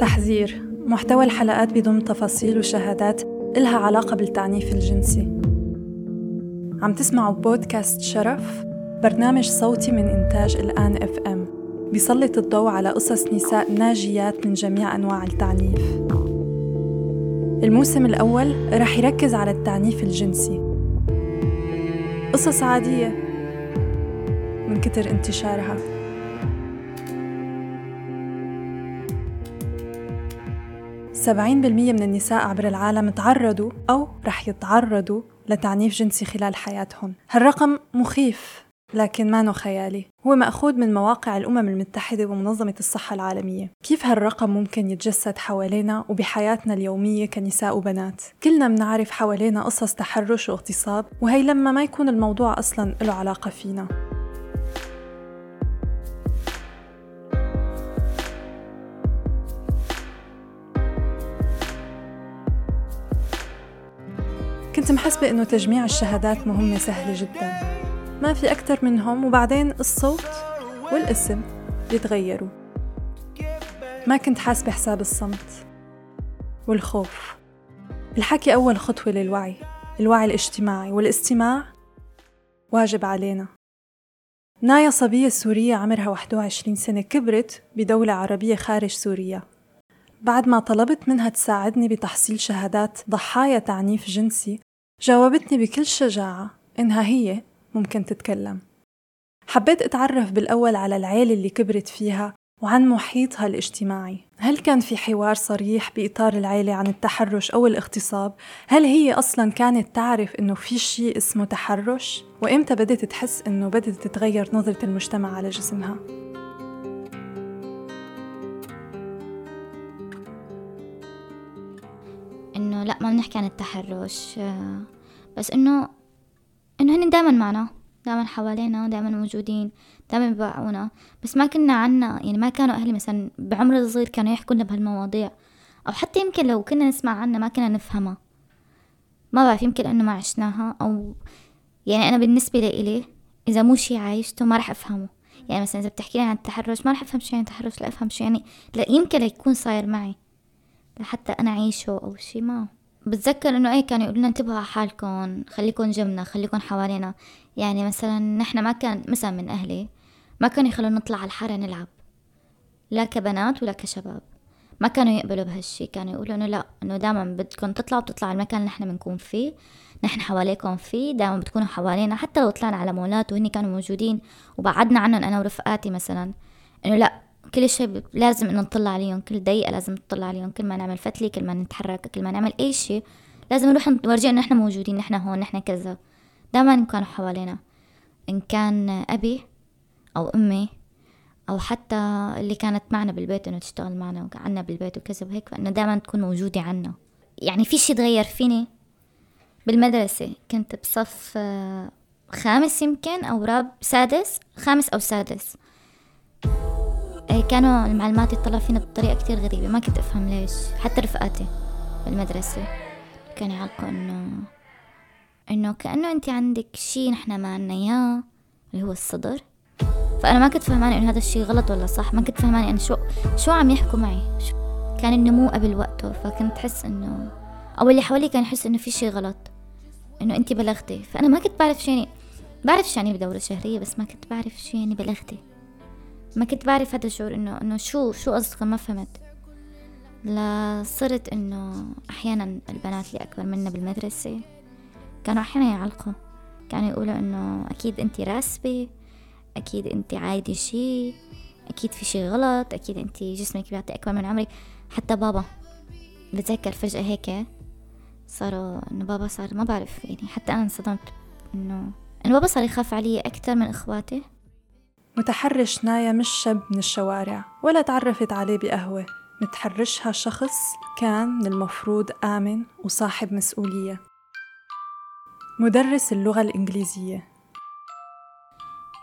تحذير محتوى الحلقات بضم تفاصيل وشهادات إلها علاقة بالتعنيف الجنسي. عم تسمعوا بودكاست شرف برنامج صوتي من إنتاج الآن إف إم. بيسلط الضوء على قصص نساء ناجيات من جميع أنواع التعنيف. الموسم الأول رح يركز على التعنيف الجنسي. قصص عادية من كتر انتشارها. سبعين بالمية من النساء عبر العالم تعرضوا أو رح يتعرضوا لتعنيف جنسي خلال حياتهم. هالرقم مخيف لكن ما خيالي. هو مأخوذ من مواقع الأمم المتحدة ومنظمة الصحة العالمية. كيف هالرقم ممكن يتجسد حوالينا وبحياتنا اليومية كنساء وبنات؟ كلنا منعرف حوالينا قصص تحرش واغتصاب وهي لما ما يكون الموضوع أصلا له علاقة فينا. كنت محسبة إنه تجميع الشهادات مهمة سهلة جدا. ما في أكتر منهم وبعدين الصوت والاسم بيتغيروا ما كنت حاسبة حساب الصمت والخوف. الحكي أول خطوة للوعي الوعي الاجتماعي والاستماع واجب علينا. نايا صبية سورية عمرها 21 سنة كبرت بدولة عربية خارج سوريا. بعد ما طلبت منها تساعدني بتحصيل شهادات ضحايا تعنيف جنسي جاوبتني بكل شجاعة إنها هي ممكن تتكلم حبيت أتعرف بالأول على العيلة اللي كبرت فيها وعن محيطها الاجتماعي هل كان في حوار صريح بإطار العيلة عن التحرش أو الاغتصاب؟ هل هي أصلا كانت تعرف إنه في شيء اسمه تحرش؟ وإمتى بدأت تحس إنه بدأت تتغير نظرة المجتمع على جسمها؟ لا ما بنحكي عن التحرش. بس إنه إنه هن دائما معنا دائما حوالينا دائما موجودين دائما بيوعونا بس ما كنا عنا يعني ما كانوا أهلي مثلا بعمر صغير كانوا يحكوا لنا بهالمواضيع. أو حتى يمكن لو كنا نسمع عنها ما كنا نفهمها. ما بعرف يمكن انه ما عشناها. أو يعني أنا بالنسبة لإلي إذا مو شي عايشته ما راح أفهمه. يعني مثلا إذا بتحكي لي عن التحرش ما راح أفهم شو يعني تحرش لا أفهم شو يعني لا يمكن ليكون صاير معي. لحتى أنا أعيشه أو شي ما بتذكر إنه إيه كانوا يقولوا لنا انتبهوا على حالكم خليكم جنبنا خليكم حوالينا. يعني مثلا نحن ما كان مثلا من أهلي ما كانوا يخلونا نطلع على الحارة نلعب لا كبنات ولا كشباب. ما كانوا يقبلوا بهالشي كانوا يقولوا إنه لا إنه دائما بدكم تطلعوا بتطلعوا المكان اللي نحن بنكون فيه نحن حواليكم فيه دائما بتكونوا حوالينا. حتى لو طلعنا على مولات وهني كانوا موجودين وبعدنا عنهم أنا ورفقاتي مثلا إنه لا كل شيء لازم إنه نطلع عليهم كل دقيقة لازم نطلع عليهم كل ما نعمل فتلة كل ما نتحرك كل ما نعمل أي شيء لازم نروح نورجي إنه إحنا موجودين نحن هون نحن كذا. دائما كانوا حوالينا. إن كان أبي أو أمي أو حتى اللي كانت معنا بالبيت إنه تشتغل معنا وعنا بالبيت وكذا وهيك فإنه دائما تكون موجودة عنا. يعني في شي تغير فيني؟ بالمدرسة كنت بصف آه، خامس يمكن أو راب سادس خامس أو سادس. كانوا المعلمات يطلعوا فينا بطريقة كتير غريبة. ما كنت أفهم ليش. حتى رفقاتي بالمدرسة كانوا يعلقوا إنه إنه كأنه أنت عندك شي نحنا ما عنا إياه اللي هو الصدر. فأنا ما كنت فهمانة إنه هذا الشي غلط ولا صح. ما كنت فهمانة أنا شو شو عم يحكوا معي. شو كان النمو قبل وقته. فكنت حس إنه أو اللي حوالي كان يحس إنه في شي غلط إنه أنت بلغتي. فأنا ما كنت بعرف شو يعني بعرف شو يعني بدورة شهرية بس ما كنت بعرف شو يعني بلغتي. ما كنت بعرف هذا الشعور انه إنه شو شو قصدك ما فهمت. لصرت إنه أحيانا البنات اللي أكبر منا بالمدرسة كانوا أحيانا يعلقوا. كانوا يقولوا إنه أكيد أنت راسبة أكيد أنت عايدة شي أكيد في شي غلط أكيد أنت جسمك بيعطي أكبر من عمرك. حتى بابا بتذكر فجأة هيك صاروا إنه بابا صار ما بعرف يعني حتى أنا انصدمت انه إنه بابا صار يخاف علي أكثر من إخواتي. متحرش نايا مش شاب من الشوارع ولا تعرفت عليه بقهوة. متحرشها شخص كان من المفروض آمن وصاحب مسؤولية. مدرس اللغة الإنجليزية.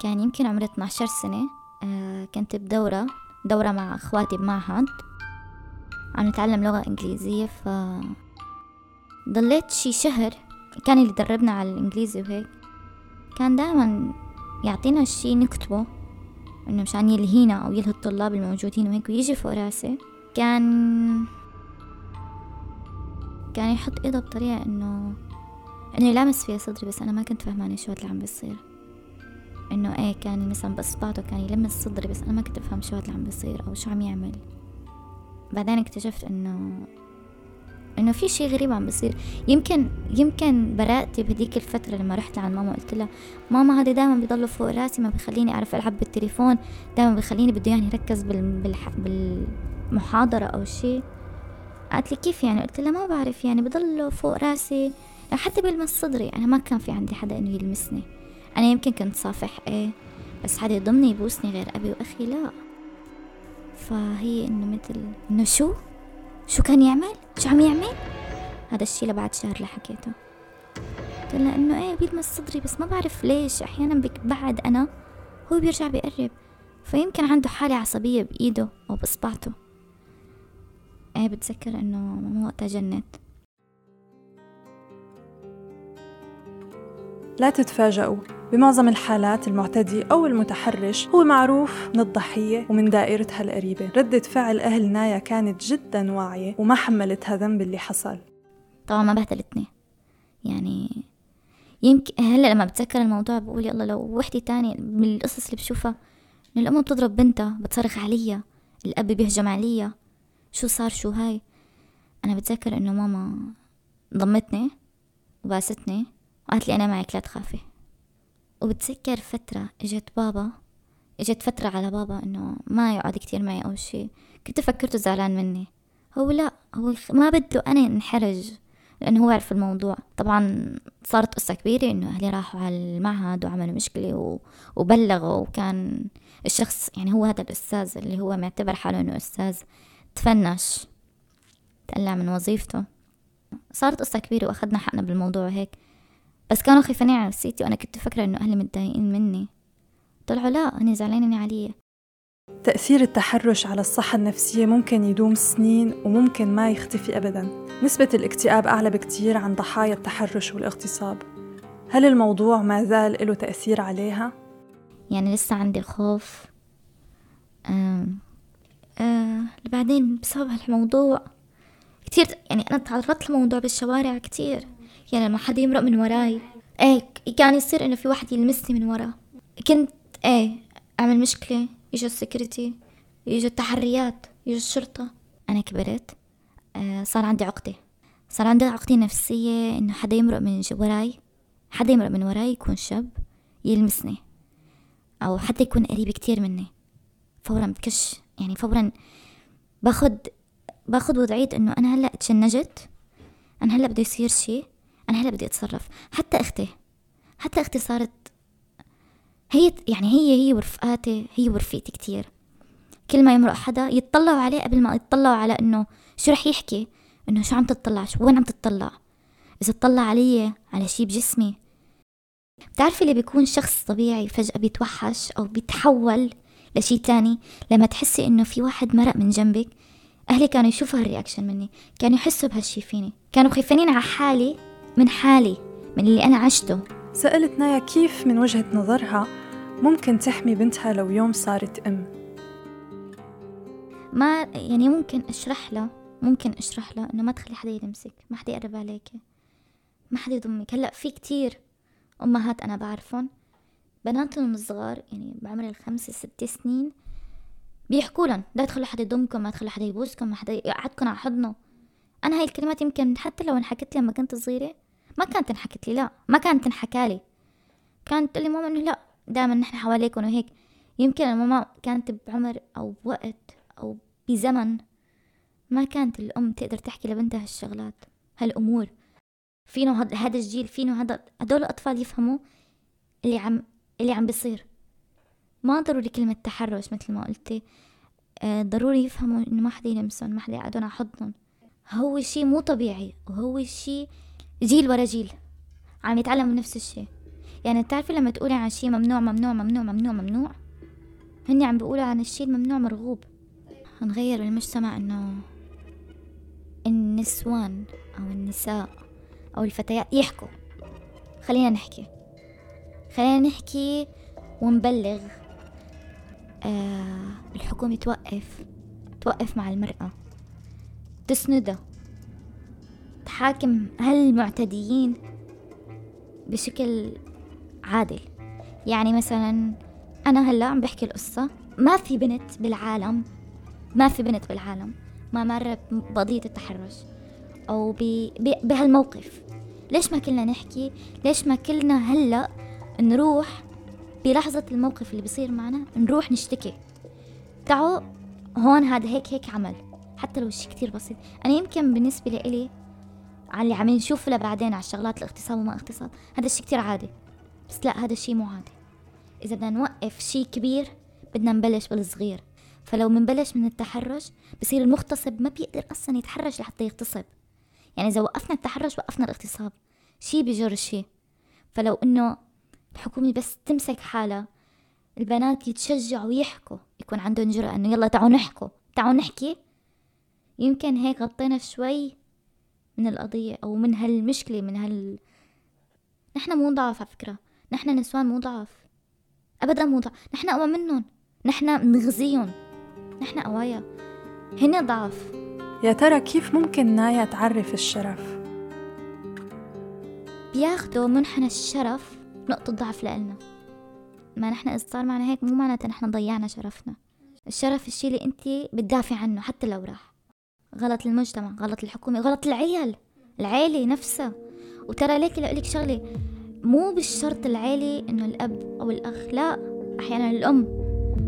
كان يمكن عمري 12 سنة. آه، كنت بدورة دورة مع أخواتي بمعهد عم نتعلم لغة إنجليزية ف ضليت شي شهر. كان اللي دربنا على الإنجليزي وهيك. كان دائما يعطينا شي نكتبه. إنه مشان يلهينا أو يلهي الطلاب الموجودين وهيك ويجي فوق راسي كان كان يحط إيده بطريقة انه إنه يلامس فيها صدري بس أنا ما كنت فهمانة شو اللي عم بيصير. إنه إيه كان مثلا باصبعته كان يلمس صدري بس أنا ما كنت افهم شو اللي عم بيصير أو شو عم يعمل. بعدين اكتشفت انه إنه في شيء غريب عم بصير يمكن يمكن برأتي بهديك الفترة لما رحت لعند ماما قلت لها ماما هذا دائما بيضل فوق رأسي ما بخليني أعرف ألعب بالتليفون دائما بخليني بده يعني يركز بالح... بالمحاضرة أو شيء قالت لي كيف يعني؟ قلت لها ما بعرف يعني بضل فوق رأسي. حتى بيلمس صدري أنا ما كان في عندي حدا إنه يلمسني. أنا يمكن كنت صافح إيه بس حدا يضمني يبوسني غير أبي وأخي لا. فهي إنه مثل إنه شو؟ شو كان يعمل؟ شو عم يعمل؟ هذا الشي لبعد شهر اللي حكيته قلت لها إنه إيه بيلمس صدري بس ما بعرف ليش. أحيانا بعد أنا هو بيرجع بيقرب فيمكن عنده حالة عصبية بإيده أو بإصبعته. إيه بتذكر إنه ماما وقتها جنت. لا تتفاجئوا بمعظم الحالات المعتدي أو المتحرش هو معروف من الضحية ومن دائرتها القريبة. ردة فعل أهل نايا كانت جدا واعية وما حملتها ذنب اللي حصل. طبعا ما بهدلتني يعني يمكن هلأ لما بتذكر الموضوع بقول يلا لو وحدة تانية من القصص اللي بشوفها إن الأم بتضرب بنتها بتصرخ عليا الأب بيهجم عليا شو صار شو هاي؟ أنا بتذكر إنه ماما ضمتني وباستني وقالت لي أنا معك لا تخافي. وبتذكر فترة إجت بابا إجت فترة على بابا إنه ما يقعد كتير معي أو شي. كنت فكرته زعلان مني. هو لا هو ما بده أنا انحرج لأنه هو عرف الموضوع. طبعا صارت قصة كبيرة إنه أهلي راحوا على المعهد وعملوا مشكلة و... وبلغوا وكان الشخص يعني هو هذا الأستاذ اللي هو معتبر حاله إنه أستاذ. تفنش تقلع من وظيفته. صارت قصة كبيرة واخدنا حقنا بالموضوع هيك. بس كانوا خايفين على نفسيتي وأنا كنت فاكرة إنه أهلي متضايقين مني. طلعوا لا هني زعلانين علي تأثير التحرش على الصحة النفسية ممكن يدوم سنين وممكن ما يختفي أبدا. نسبة الاكتئاب أعلى بكتير عن ضحايا التحرش والاغتصاب. هل الموضوع ما زال له تأثير عليها؟ يعني لسه عندي خوف. آه آه بعدين بسبب هالموضوع. كتير يعني أنا تعرضت للموضوع بالشوارع كتير. يعني لما حدا يمرق من وراي. إيه كان يصير إنه في واحد يلمسني من ورا. كنت إيه أعمل مشكلة. يجوا السكيورتي يجوا التحريات يجوا الشرطة. أنا كبرت آه صار عندي عقدة. صار عندي عقدة نفسية إنه حدا يمرق من وراي. حدا يمرق من وراي يكون شاب يلمسني. أو حتى يكون قريب كتير مني. فورا بكش يعني فورا باخد باخد وضعية إنه أنا هلأ تشنجت. أنا هلأ بده يصير شي. أنا هلا بدي أتصرف. حتى أختي حتى أختي صارت هي يعني هي هي ورفقاتي هي ورفيقتي كتير. كل ما يمرق حدا يتطلعوا عليه قبل ما يتطلعوا على إنه شو رح يحكي إنه شو عم تطلع شو وين عم تطلع؟ إذا تطلع علي على شي بجسمي. بتعرفي اللي بيكون شخص طبيعي فجأة بيتوحش أو بيتحول لشي تاني؟ لما تحسي إنه في واحد مرق من جنبك أهلي كانوا يشوفوا ها ال reaction مني كانوا يحسوا بهالشي فيني كانوا خايفين على حالي. من حالي من اللي أنا عشته. سألت نايا كيف من وجهة نظرها ممكن تحمي بنتها لو يوم صارت أم؟ ما يعني ممكن أشرح له ممكن أشرح له إنه ما تخلي حدا يلمسك ما حدا يقرب عليك ما حدا يضمك. هلأ في كتير أمهات أنا بعرفهم بناتهم الصغار يعني بعمر الخمسة ست سنين بيحكوا لهم لا تخلوا حدا يضمكم ما تخلوا حدا يبوسكم ما حدا يقعدكم على حضنه. أنا هاي الكلمات يمكن حتى لو انحكت لما كنت صغيرة ما كانت انحكت لي لا. ما كانت تنحكى لي. كانت تقول لي ماما إنه لا دائما نحن حواليكم وهيك يمكن ماما كانت بعمر أو بوقت أو بزمن ما كانت الأم تقدر تحكي لبنتها هالشغلات هالأمور. فينو هذا الجيل فينو هذا هدول الأطفال يفهموا اللي عم اللي عم بيصير. ما ضروري كلمة تحرش مثل ما قلتي. آه ضروري يفهموا إنه ما حدا يلمسهم ما حدا يقعدون على حضنهم. هو شي مو طبيعي وهو شي جيل ورا جيل عم يتعلموا نفس الشيء يعني بتعرفي لما تقولي عن شيء ممنوع ممنوع ممنوع ممنوع ممنوع هني عم بيقولوا عن الشيء الممنوع مرغوب. هنغير بالمجتمع إنه النسوان أو النساء أو الفتيات يحكوا. خلينا نحكي. خلينا نحكي ونبلغ آه الحكومة توقف توقف مع المرأة. تسنده تحاكم هالمعتديين بشكل عادل. يعني مثلا أنا هلأ عم بحكي القصة ما في بنت بالعالم ما في بنت بالعالم ما مرت بقضية التحرش أو بهالموقف. ليش ما كلنا نحكي؟ ليش ما كلنا هلأ نروح بلحظة الموقف اللي بيصير معنا نروح نشتكي؟ تعوا هون هذا هيك هيك عمل. حتى لو شيء كتير بسيط. أنا يمكن بالنسبة لإلي على اللي عم نشوف بعدين على الشغلات الاغتصاب وما اغتصاب هذا الشيء كتير عادي. بس لا هذا الشيء مو عادي. إذا بدنا نوقف شيء كبير بدنا نبلش بالصغير. فلو منبلش من التحرش بصير المغتصب ما بيقدر أصلا يتحرش لحتى يغتصب. يعني إذا وقفنا التحرش وقفنا الاغتصاب. شي بجر شي. فلو إنه الحكومة بس تمسك حالها البنات يتشجعوا ويحكوا يكون عندهم جرأة إنه يلا تعالوا نحكوا. تعالوا نحكي. يمكن هيك غطينا شوي من القضية أو من هالمشكلة من هال نحن مو ضعف على فكرة. نحن نسوان مو ضعف. أبدا مو ضعف نحن أقوى منهم. نحن بنغزيهم نحن قوايا هن ضعف. يا ترى كيف ممكن نايا تعرف الشرف؟ بياخدوا منحنى الشرف نقطة ضعف لإلنا. ما نحن إذا صار معنا هيك مو معناتها نحن ضيعنا شرفنا. الشرف الشي اللي انت بتدافع عنه حتى لو راح. غلط المجتمع غلط الحكومة غلط العيال العيلة نفسها. وترى ليك لك شغلة مو بالشرط العيلة إنه الأب أو الأخ لا أحيانا الأم.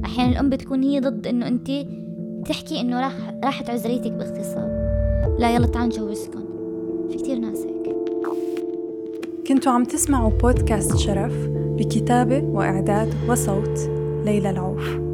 أحيانا الأم بتكون هي ضد إنه أنت تحكي إنه راح راحت عذريتك باغتصاب لا يلا تعال نجوزكم في كتير ناس هيك. كنتوا عم تسمعوا بودكاست شرف بكتابة وإعداد وصوت ليلى العوف.